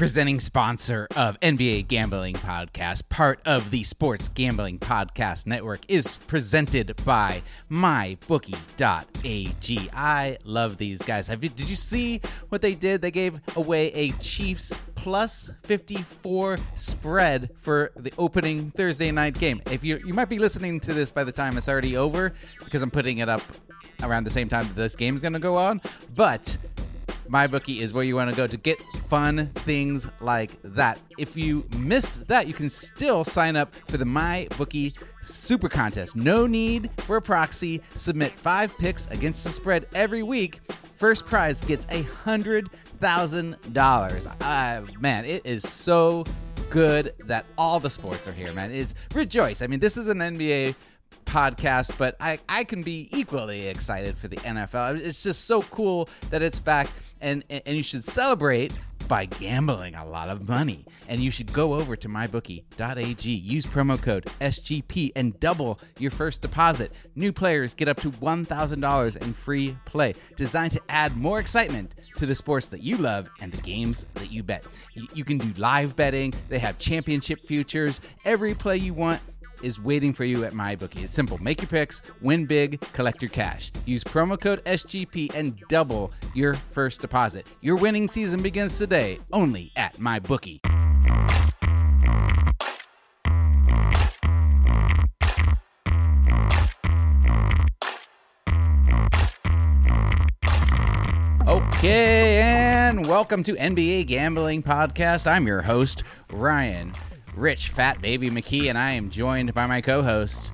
presenting sponsor of NBA Gambling Podcast, part of the Sports Gambling Podcast Network, is presented by MyBookie.ag. I love these guys. Have you, did you see what they did? They gave away a Chiefs plus 54 spread for the opening Thursday night game. If you you might be listening to this by the time it's already over because I'm putting it up around the same time that this game is going to go on, but MyBookie is where you want to go to get fun things like that. If you missed that, you can still sign up for the MyBookie Super Contest. No need for a proxy. Submit five picks against the spread every week. First prize gets a hundred thousand dollars. Uh, man, it is so good that all the sports are here, man. It's rejoice. I mean, this is an NBA podcast, but I, I can be equally excited for the NFL. It's just so cool that it's back, and, and you should celebrate by gambling a lot of money. And you should go over to mybookie.ag, use promo code SGP, and double your first deposit. New players get up to $1,000 in free play, designed to add more excitement to the sports that you love and the games that you bet. You, you can do live betting, they have championship futures, every play you want is waiting for you at MyBookie. It's simple. Make your picks, win big, collect your cash. Use promo code SGP and double your first deposit. Your winning season begins today only at MyBookie. Okay, and welcome to NBA Gambling Podcast. I'm your host, Ryan Rich Fat Baby McKee, and I am joined by my co-host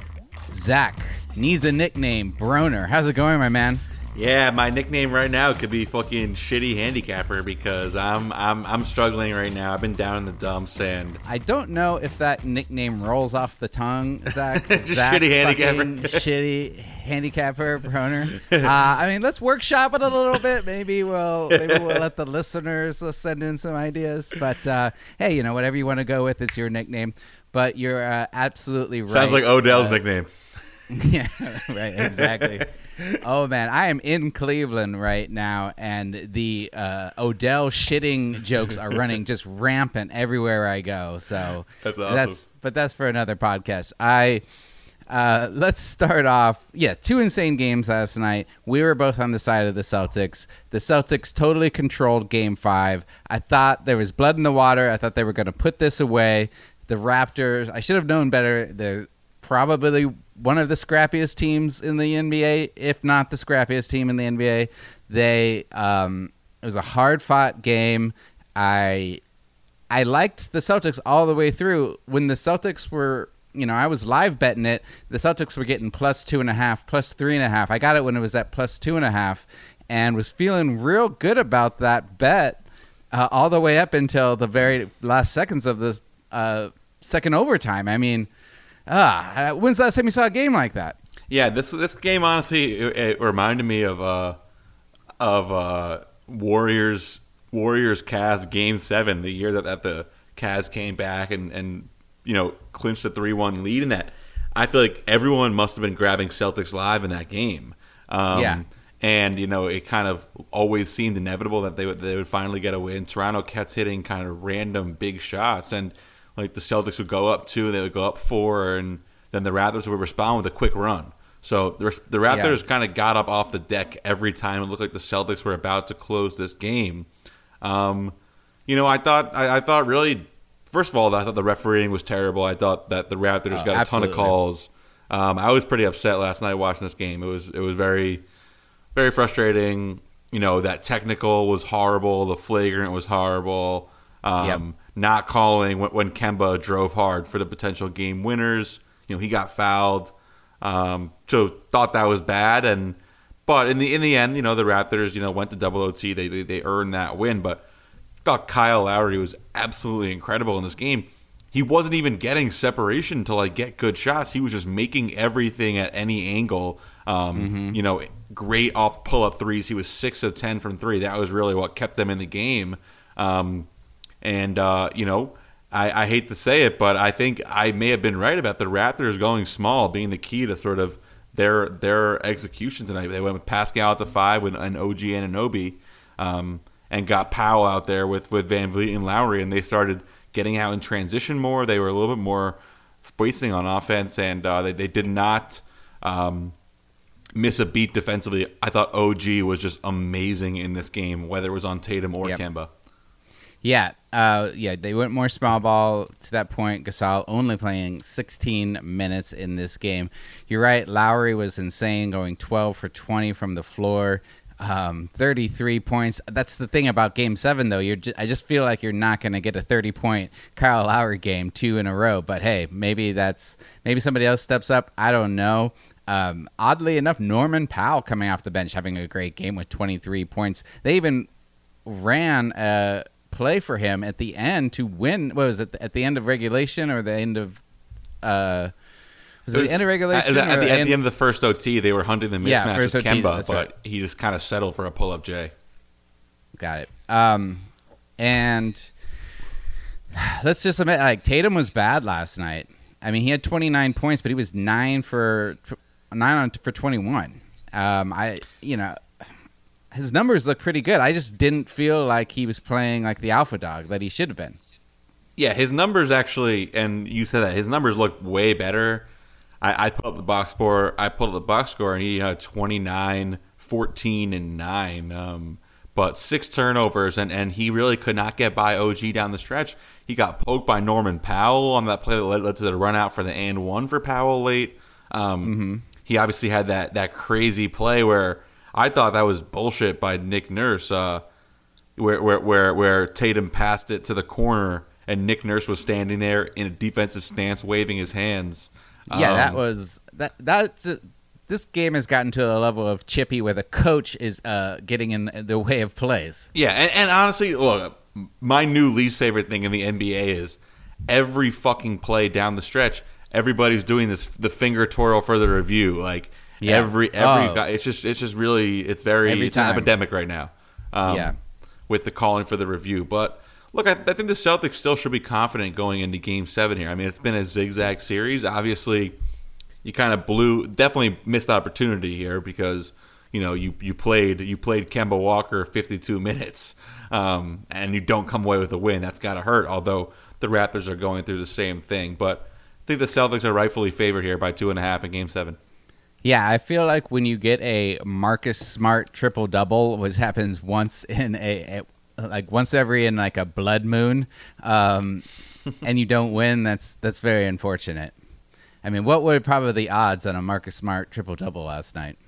Zach. Needs a nickname, Broner. How's it going, my man? Yeah, my nickname right now could be fucking shitty handicapper because I'm I'm I'm struggling right now. I've been down in the dumps and I don't know if that nickname rolls off the tongue, Zach. Zach shitty handicapper. shitty handicapper, Broner. Uh, I mean, let's workshop it a little bit. Maybe we'll maybe we'll let the listeners send in some ideas. But uh, hey, you know, whatever you want to go with, it's your nickname. But you're uh, absolutely right. Sounds like Odell's Uh, nickname. yeah, right, exactly. Oh man, I am in Cleveland right now, and the uh, Odell shitting jokes are running just rampant everywhere I go. So That's awesome. but that's for another podcast. I uh, let's start off. Yeah, two insane games last night. We were both on the side of the Celtics. The Celtics totally controlled Game Five. I thought there was blood in the water. I thought they were going to put this away. The Raptors. I should have known better. They're probably one of the scrappiest teams in the NBA, if not the scrappiest team in the NBA. They um, it was a hard fought game. I I liked the Celtics all the way through. When the Celtics were, you know, I was live betting it. The Celtics were getting plus two and a half, plus three and a half. I got it when it was at plus two and a half, and was feeling real good about that bet uh, all the way up until the very last seconds of the uh, second overtime. I mean, ah, uh, when's the last time you saw a game like that? Yeah, this this game honestly it, it reminded me of uh of uh Warriors Warriors Cavs game 7 the year that, that the Cavs came back and and you know clinched the 3-1 lead in that. I feel like everyone must have been grabbing Celtics live in that game. Um, Yeah. And you know, it kind of always seemed inevitable that they would they would finally get a win. Toronto kept hitting kind of random big shots, and like the Celtics would go up two, they would go up four, and then the Raptors would respond with a quick run. So the, the Raptors kind of got up off the deck every time. It looked like the Celtics were about to close this game. Um, you know, I thought I, I thought really, first of all, I thought the refereeing was terrible. I thought that the Raptors Oh, got a ton of calls. Um, I was pretty upset last night watching this game. It was it was very very frustrating. You know, that technical was horrible. The flagrant was horrible. Um, Yep. Not calling when, when Kemba drove hard for the potential game winners. You know, he got fouled. Um, so thought that was bad. And but in the in the end, you know, the Raptors, you know, went to double OT. They they, they earned that win. But thought Kyle Lowry was absolutely incredible in this game. He wasn't even getting separation to like get good shots. He was just making everything at any angle. Um, You know, great off pull up threes. He was six of ten from three. That was really what kept them in the game. Um, and uh, you know, I, I hate to say it, but I think I may have been right about the Raptors going small being the key to sort of their their execution tonight. They went with Pascal at the five with an OG and an Obi. Um, and got Powell out there with with VanVleet and Lowry, and they started getting out in transition more. They were a little bit more spacing on offense, and uh, they they did not. Um, miss a beat defensively. I thought OG was just amazing in this game, whether it was on Tatum or Yep. Kemba. Yeah, uh, yeah, they went more small ball to that point. Gasol only playing 16 minutes in this game. You're right. Lowry was insane, going 12 for 20 from the floor, um, 33 points. That's the thing about Game Seven, though. You're, I just feel like you're not going to get a 30 point Kyle Lowry game two in a row. But hey, maybe that's maybe somebody else steps up. I don't know. Um, oddly enough, Norman Powell coming off the bench having a great game with 23 points. They even ran a play for him at the end to win. What was it at the end of regulation or the end of? Uh, was it, It was- the end of regulation? At, at the, at end- the end of the first OT, they were hunting the mismatch Yeah, with OT, Kemba, but right. he just kind of settled for a pull up J. Got it. Um, and let's just admit, like Tatum was bad last night. I mean, he had 29 points, but he was nine for nine on for 21. Um, I, you know, his numbers look pretty good. I just didn't feel like he was playing like the alpha dog that he should have been. Yeah, his numbers actually, and you said that his numbers look way better. I, I put up the box score. I pulled up the box score, and he had 29, 14, and nine. Um, but six turnovers, and, and he really could not get by OG down the stretch. He got poked by Norman Powell on that play that led, led to the run out for the and one for Powell late. Um, He obviously had that that crazy play where I thought that was bullshit by Nick Nurse. Uh, where where where where Tatum passed it to the corner and Nick Nurse was standing there in a defensive stance, waving his hands. Yeah, that Um, was that. That this game has gotten to a level of chippy where the coach is uh, getting in the way of plays. yeah. And, and honestly, look, my new least favorite thing in the NBA is every fucking play down the stretch. Everybody's doing this the finger twirl for the review. Like Yeah. every every Oh. guy, it's just it's just really it's very Every it's an epidemic right now. Um, Yeah. with the calling for the review. But look, I, I think the Celtics still should be confident going into Game Seven here. I mean, it's been a zigzag series. Obviously, you kind of blew, definitely missed opportunity here because you know you you played you played Kemba Walker 52 minutes, um, and you don't come away with a win. That's got to hurt. Although the Raptors are going through the same thing, but I think the Celtics are rightfully favored here by two and a half in Game Seven. Yeah, I feel like when you get a Marcus Smart triple double, which happens once in a, a like once every in like a blood moon, um, and you don't win, that's that's very unfortunate. I mean, what were probably the odds on a Marcus Smart triple double last night?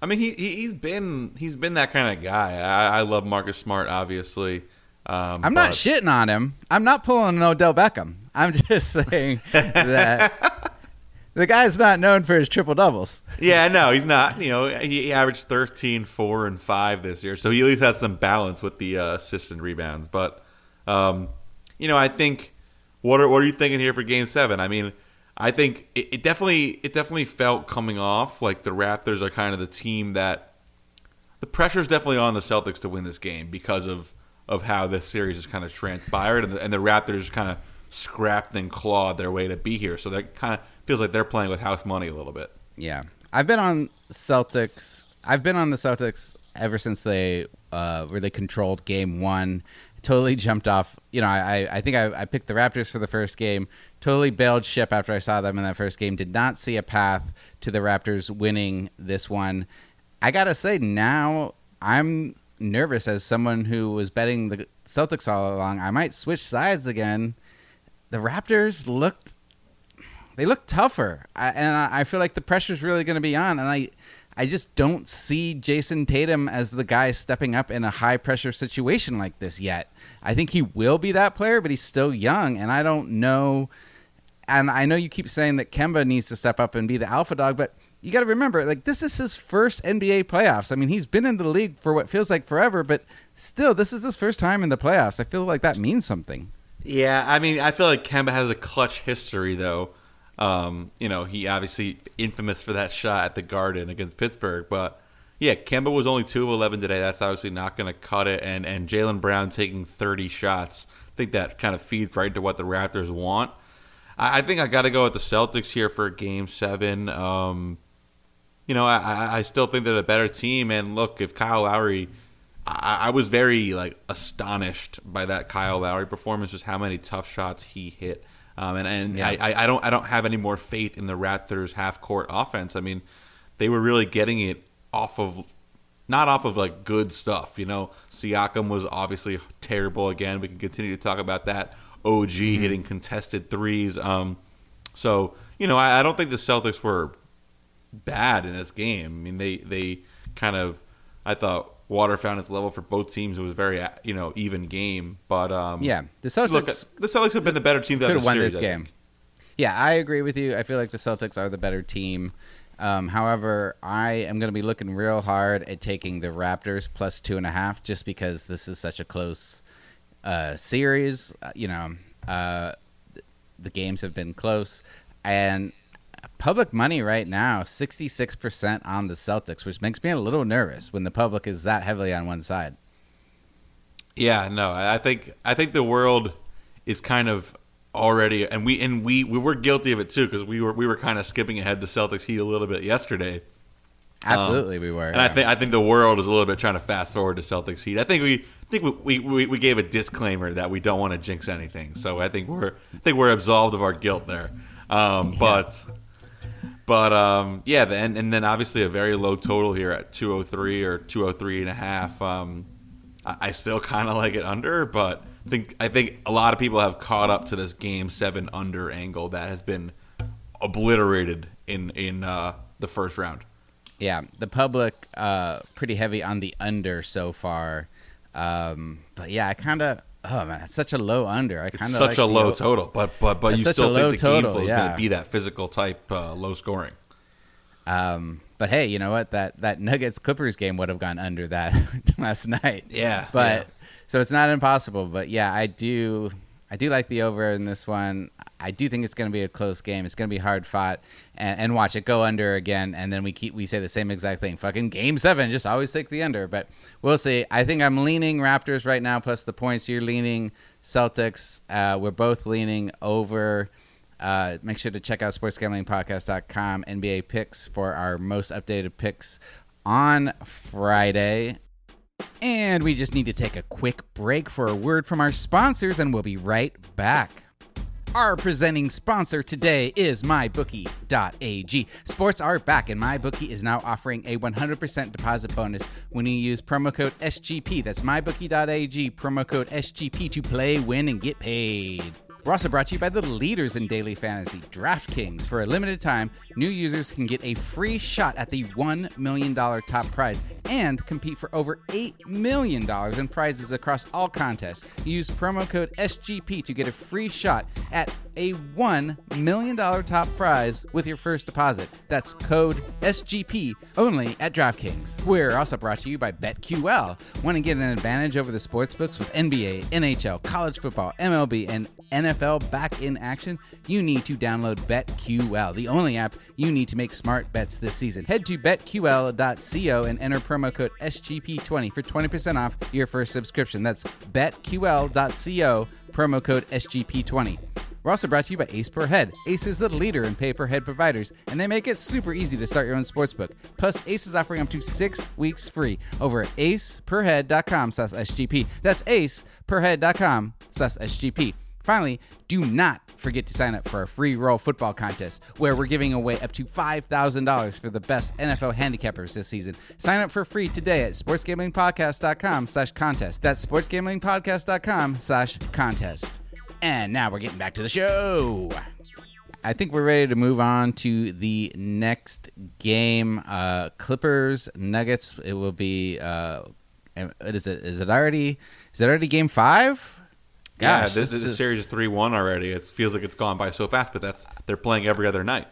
I mean, he he- he's been he's been that kind of guy. I, I love Marcus Smart, obviously. Um, I'm not shitting on him. I'm not pulling an Odell Beckham. I'm just saying that the guy's not known for his triple doubles. Yeah, no, he's not. You know, he, averaged 13, 4, and 5 this year. So he at least has some balance with the uh, assists and rebounds. But, um, you know, I think what are, what are you thinking here for game seven? I mean, I think it, it definitely it definitely felt coming off like the Raptors are kind of the team that the pressure's definitely on the Celtics to win this game because of, of how this series has kind of transpired and the, and the Raptors kind of scrapped and clawed their way to be here. So that kind of feels like they're playing with house money a little bit. Yeah, I've been on Celtics. I've been on the Celtics ever since they uh, really controlled Game One. Totally jumped off. You know, I I think I, I picked the Raptors for the first game. Totally bailed ship after I saw them in that first game. Did not see a path to the Raptors winning this one. I gotta say now I'm nervous as someone who was betting the Celtics all along. I might switch sides again. The Raptors looked they look tougher, I, and I feel like the pressure's really going to be on. And I, I just don't see Jayson Tatum as the guy stepping up in a high pressure situation like this yet. I think he will be that player, but he's still young, and I don't know. And I know you keep saying that Kemba needs to step up and be the alpha dog, but you got to remember, like this is his first NBA playoffs. I mean, he's been in the league for what feels like forever, but still, this is his first time in the playoffs. I feel like that means something. Yeah, I mean, I feel like Kemba has a clutch history, though. Um, you know, he obviously infamous for that shot at the Garden against Pittsburgh, but yeah, Kemba was only two of eleven today. That's obviously not going to cut it, and and Jaylen Brown taking thirty shots. I think that kind of feeds right into what the Raptors want. I, I think I got to go with the Celtics here for Game Seven. Um, you know, I, I- still think they're a better team, and look, if Kyle Lowry I, I was very like astonished by that Kyle Lowry performance, just how many tough shots he hit. Um, and and Yeah. I, I, don't I don't have any more faith in the Raptors half court offense. I mean, they were really getting it off of not off of like good stuff. You know, Siakam was obviously terrible again. We can continue to talk about that. OG hitting contested threes. Um, so you know, I, I don't think the Celtics were bad in this game. I mean, they they kind of I thought water found its level for both teams. It was a very you know even game, but um, Yeah, the Celtics Look, the Celtics have been the better team. could Could have won series, this game. think. Yeah, I agree with you. I feel like the Celtics are the better team. Um, however, I am going to be looking real hard at taking the Raptors plus two and a half, just because this is such a close uh, series. Uh, you know, uh, th- the games have been close, and public money right now sixty six percent on the Celtics, which makes me a little nervous when the public is that heavily on one side. Yeah, no, I think I think the world is kind of already, and we and we we were guilty of it too because we were we were kind of skipping ahead to Celtics Heat a little bit yesterday. Absolutely, we were. Um, And I think I think the world is a little bit trying to fast forward to Celtics Heat. I think we I think we, we, we gave a disclaimer that we don't want to jinx anything. So I think we're I think we're absolved of our guilt there. Um, But but um, yeah, then and then obviously a very low total here at 203 or 203 and a half. Um, I, I still kind of like it under, but I think I think a lot of people have caught up to this game seven under angle that has been obliterated in in uh, the first round. Yeah, the public uh, pretty heavy on the under so far. Um, but yeah, I kind of oh man, it's such a low under. I kind of such like a low o- total, but but but you still think the game total, flow is yeah. going to be that physical type uh, low scoring. Um, but hey, you know what? That that Nuggets Clippers game would have gone under that last night. Yeah, But so it's not impossible. But yeah, I do I do like the over in this one. I do think it's going to be a close game. It's going to be hard fought, and, and watch it go under again. And then we keep we say the same exact thing. Fucking game seven, just always take the under. But we'll see. I think I'm leaning Raptors right now plus the points. You're leaning Celtics. Uh, we're both leaning over. Uh, make sure to check out sportsgamblingpodcast.com NBA picks for our most updated picks on Friday. And we just need to take a quick break for a word from our sponsors, and we'll be right back. Our presenting sponsor today is MyBookie.ag. Sports are back, and MyBookie is now offering a 100% deposit bonus when you use promo code SGP. That's MyBookie.ag, promo code SGP to play, win, and get paid. We're also brought to you by the leaders in daily fantasy, DraftKings. For a limited time, new users can get a free shot at the $1 million top prize and compete for over $8 million in prizes across all contests. Use promo code SGP to get a free shot at a $1 million top prize with your first deposit. That's code SGP only at DraftKings. We're also brought to you by BetQL. Want to get an advantage over the sportsbooks with NBA, NHL, college football, MLB, and NFL back in action? You need to download BetQL, the only app you need to make smart bets this season. Head to betql.co and enter promo code SGP20 for 20% off your first subscription. That's betql.co, promo code SGP20. We're also brought to you by Ace Per Head. Ace is the leader in pay per head providers, and they make it super easy to start your own sportsbook. Plus, Ace is offering up to six weeks free over at aceperhead.com slash SGP. That's aceperhead.com slash SGP. Finally, do not forget to sign up for our free roll football contest, where we're giving away up to $5,000 for the best NFL handicappers this season. Sign up for free today at sportsgamblingpodcast.com slash contest. That's sportsgamblingpodcast.com slash contest. And now we're getting back to the show. I think we're ready to move on to the next game. Uh, Clippers Nuggets. It will be. Uh, is it? Is it already? Is it already game five? Yeah, Gosh, this, this this is- series is three one already. It feels like it's gone by so fast, but that's they're playing every other night.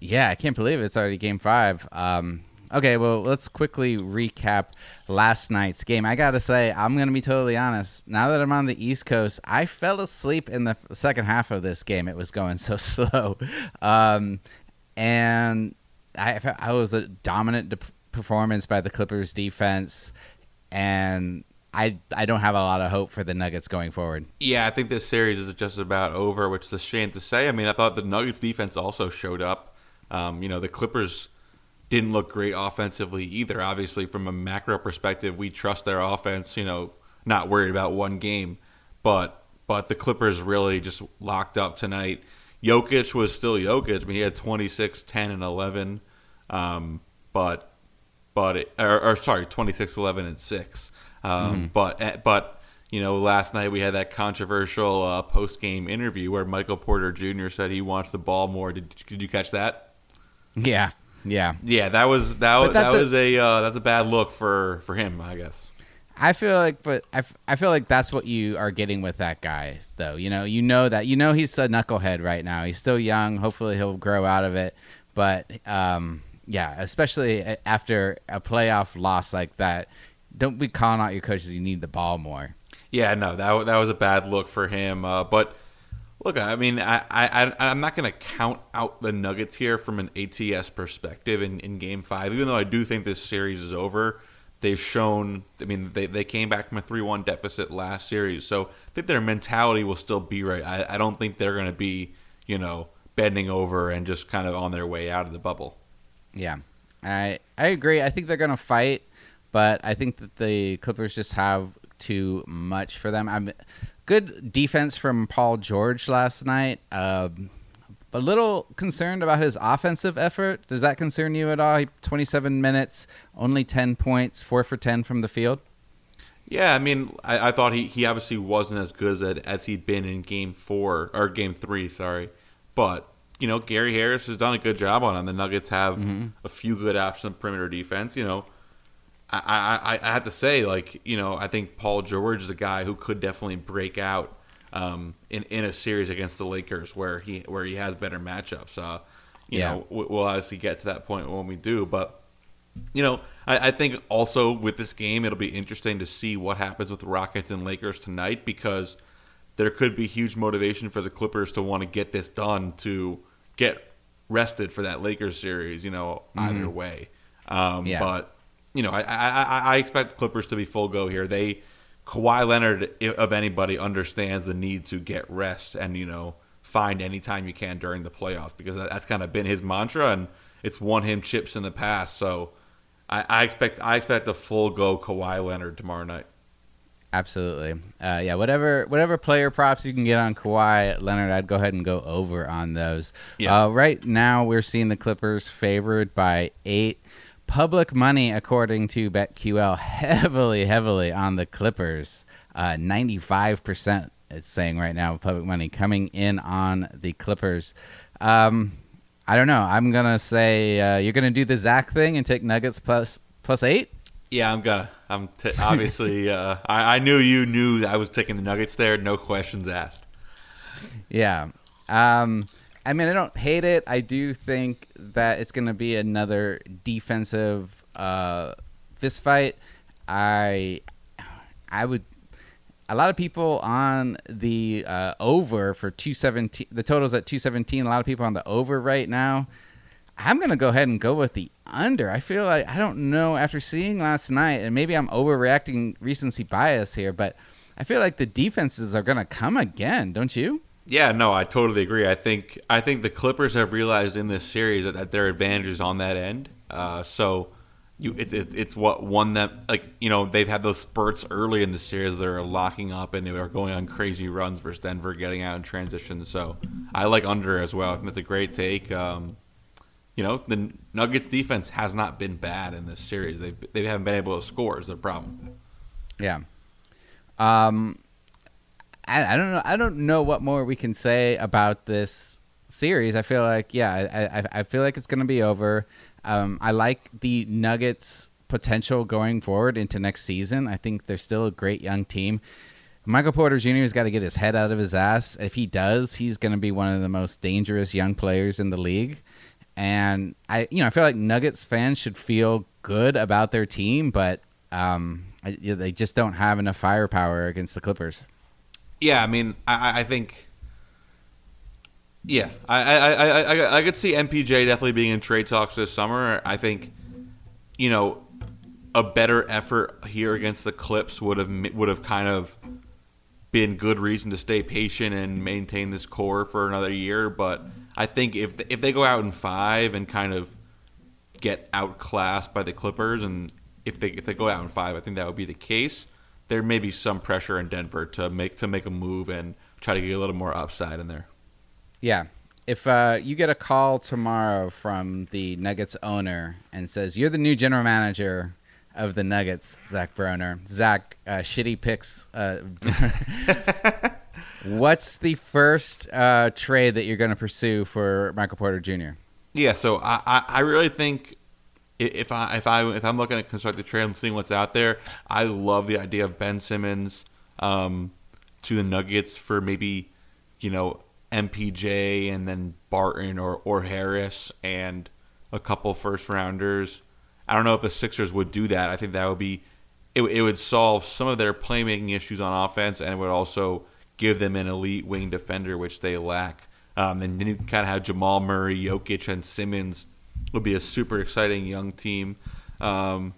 Yeah, I can't believe it's already game five. Um, okay, well, let's quickly recap last night's game. I got to say, I'm going to be totally honest. Now that I'm on the East Coast, I fell asleep in the second half of this game. It was going so slow. Um, and I, I was a dominant de- performance by the Clippers defense. And I, I don't have a lot of hope for the Nuggets going forward. Yeah, I think this series is just about over, which is a shame to say. I mean, I thought the Nuggets defense also showed up. Um, you know, the Clippers didn't look great offensively either. Obviously, from a macro perspective, we trust their offense. You know, not worried about one game, but but the Clippers really just locked up tonight. Jokic was still Jokic. I mean, he had 26, 10, and 11. Um, but but it, or, or, sorry, 26, 11, and six. Um, mm-hmm. But eh, but you know, last night we had that controversial uh, post game interview where Michael Porter Jr. said he wants the ball more. Did did you catch that? Yeah, yeah, yeah. That was that was that, was a uh, that's a bad look for for him, I guess. I feel like, but I, I feel like that's what you are getting with that guy, though. You know, you know that you know he's a knucklehead right now. He's still young. Hopefully, he'll grow out of it. But um, yeah, especially after a playoff loss like that, don't be calling out your coaches. You need the ball more. Yeah, no, that that was a bad look for him. Uh, but look, I mean, I, I I'm not going to count out the Nuggets here from an ATS perspective in, in Game Five, even though I do think this series is over they've shown. I mean, they, they came back from a three one deficit last series, so I think their mentality will still be right. I, I don't think they're going to be you know bending over and just kind of on their way out of the bubble. Yeah, I I agree. I think they're going to fight, but I think that the Clippers just have too much for them. I'm good defense from Paul George last night. Um, a little concerned about his offensive effort. Does that concern you at all? 27 minutes, only 10 points, 4 for 10 from the field. Yeah, I mean, I, I thought he, he obviously wasn't as good as, as he'd been in game four, or game three, sorry. But, you know, Gary Harris has done a good job on him. The Nuggets have mm-hmm. a few good options of perimeter defense. You know, I, I, I have to say, like, you know, I think Paul George is a guy who could definitely break out um, in in a series against the Lakers where he where he has better matchups. Uh, you yeah. know, we'll obviously get to that point when we do, but you know, I, I, think also with this game, it'll be interesting to see what happens with Rockets and Lakers tonight because there could be huge motivation for the Clippers to want to get this done to get rested for that Lakers series. You know, mm-hmm. either way. Um, yeah. But you know, I, I I expect the Clippers to be full go here. They Kawhi Leonard, of anybody, understands the need to get rest and you know find any time you can during the playoffs because that's kind of been his mantra and it's won him chips in the past. So I, I expect I expect a full go Kawhi Leonard tomorrow night. Absolutely, uh, yeah. Whatever whatever player props you can get on Kawhi Leonard, I'd go ahead and go over on those. Yeah. Uh, right now, we're seeing the Clippers favored by eight public money, according to BetQL, heavily, heavily on the Clippers. Uh, 95% it's saying right now, public money coming in on the Clippers. Um, I don't know. I'm gonna say uh, you're gonna do the Zach thing and take Nuggets plus plus eight. Yeah, I'm gonna. I'm t- obviously. uh, I, I, knew you knew I was taking the Nuggets there. No questions asked. Yeah. Um, I mean, I don't hate it. I do think that it's going to be another defensive uh, fist fight. I, I would. A lot of people on the uh, over for 217. The total's at 217. A lot of people on the over right now. I'm going to go ahead and go with the under. I feel like I don't know after seeing last night, and maybe I'm overreacting recency bias here, but I feel like the defenses are going to come again. Don't you? Yeah, no, I totally agree. I think I think the Clippers have realized in this series that, that their advantage is on that end. Uh, so you, it, it, it's what won them. Like you know, they've had those spurts early in the series. They're locking up and they are going on crazy runs versus Denver, getting out in transition. So I like under as well. I think that's a great take. Um, you know, the Nuggets defense has not been bad in this series. They they haven't been able to score. Is their problem? Yeah. Um, I, I don't know. I don't know what more we can say about this series. I feel like yeah, I I, I feel like it's going to be over. Um, I like the Nuggets' potential going forward into next season. I think they're still a great young team. Michael Porter Jr. has got to get his head out of his ass. If he does, he's going to be one of the most dangerous young players in the league. And I, you know, I feel like Nuggets fans should feel good about their team, but um, they just don't have enough firepower against the Clippers. Yeah, I mean, I, I think. Yeah, I, I, I, I, I could see MPJ definitely being in trade talks this summer. I think, you know, a better effort here against the Clips would have would have kind of been good reason to stay patient and maintain this core for another year. But I think if if they go out in five and kind of get outclassed by the Clippers, and if they if they go out in five, I think that would be the case. There may be some pressure in Denver to make to make a move and try to get a little more upside in there. Yeah. If uh, you get a call tomorrow from the Nuggets owner and says you're the new general manager of the Nuggets, Zach Broner, Zach, uh, shitty picks. Uh, what's the first uh, trade that you're going to pursue for Michael Porter Jr.? Yeah, so I, I, I really think if I if I if I'm looking at construct the trade, I'm seeing what's out there. I love the idea of Ben Simmons um, to the Nuggets for maybe you know MPJ and then Barton or or Harris and a couple first rounders. I don't know if the Sixers would do that. I think that would be it, it would solve some of their playmaking issues on offense and it would also give them an elite wing defender which they lack. Um, and then you kind of have Jamal Murray, Jokic, and Simmons would be a super exciting young team. Um,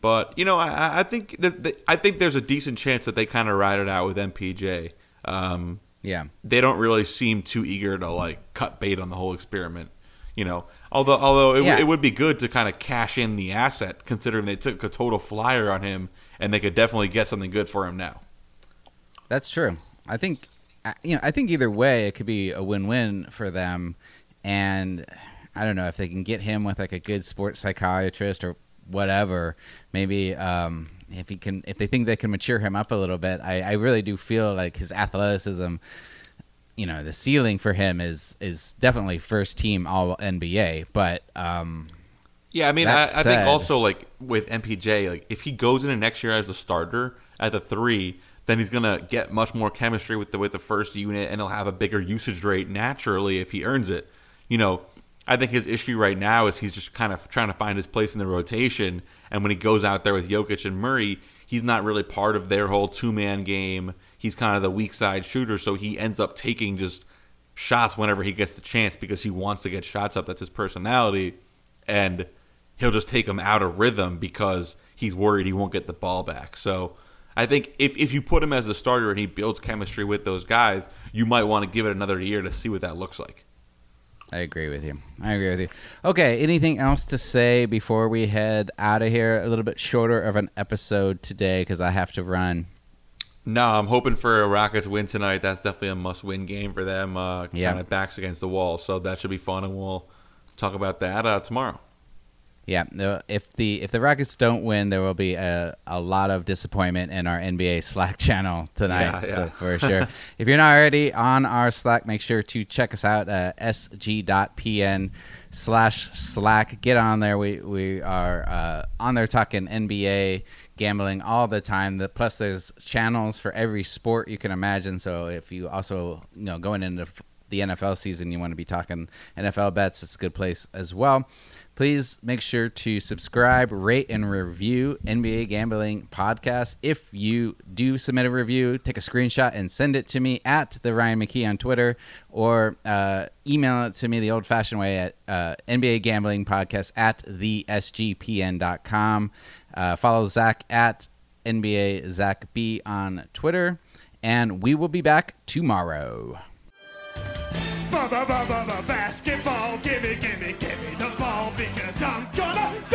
but you know, I, I think that, I think there's a decent chance that they kind of ride it out with MPJ. Um, yeah, they don't really seem too eager to like cut bait on the whole experiment. You know, although although it, Yeah. it would be good to kind of cash in the asset, considering they took a total flyer on him, and they could definitely get something good for him now. That's true. I think you know. I think either way, it could be a win-win for them. And I don't know if they can get him with like a good sports psychiatrist or whatever. Maybe um, if he can, if they think they can mature him up a little bit. I, I really do feel like his athleticism. You know, the ceiling for him is is definitely first team All NBA. But um, Yeah, I mean, I, I think also like with MPJ, like if he goes into next year as the starter at the three, then he's gonna get much more chemistry with the with the first unit, and he'll have a bigger usage rate naturally if he earns it. You know, I think his issue right now is he's just kind of trying to find his place in the rotation, and when he goes out there with Jokic and Murray, he's not really part of their whole two man game. He's kind of the weak side shooter, so he ends up taking just shots whenever he gets the chance because he wants to get shots up. That's his personality, and he'll just take them out of rhythm because he's worried he won't get the ball back. So I think if, if you put him as a starter and he builds chemistry with those guys, you might want to give it another year to see what that looks like. I agree with you. I agree with you. Okay, anything else to say before we head out of here? A little bit shorter of an episode today because I have to run. No, I'm hoping for a Rockets win tonight. That's definitely a must-win game for them. Uh, Yeah. Kind of backs against the wall, so that should be fun, and we'll talk about that uh, tomorrow. Yeah, if the if the Rockets don't win, there will be a, a lot of disappointment in our NBA Slack channel tonight. Yeah, So for sure. if you're not already on our Slack, make sure to check us out at sg.pn slash Slack. Get on there. We we are uh, on there talking NBA gambling all the time. The, plus, there's channels for every sport you can imagine. So if you also you know going into the NFL season, you want to be talking NFL bets, it's a good place as well. Please make sure to subscribe, rate, and review NBA Gambling Podcast. If you do submit a review, take a screenshot and send it to me at the Ryan McKee on Twitter or uh, email it to me the old fashioned way at uh, NBA Gambling Podcast at the SGPN.com. Uh, follow Zach at NBA Zach B on Twitter. And we will be back tomorrow. Ba ba ba ba ba basketball, gimme, gimme, gimme the ball because I'm gonna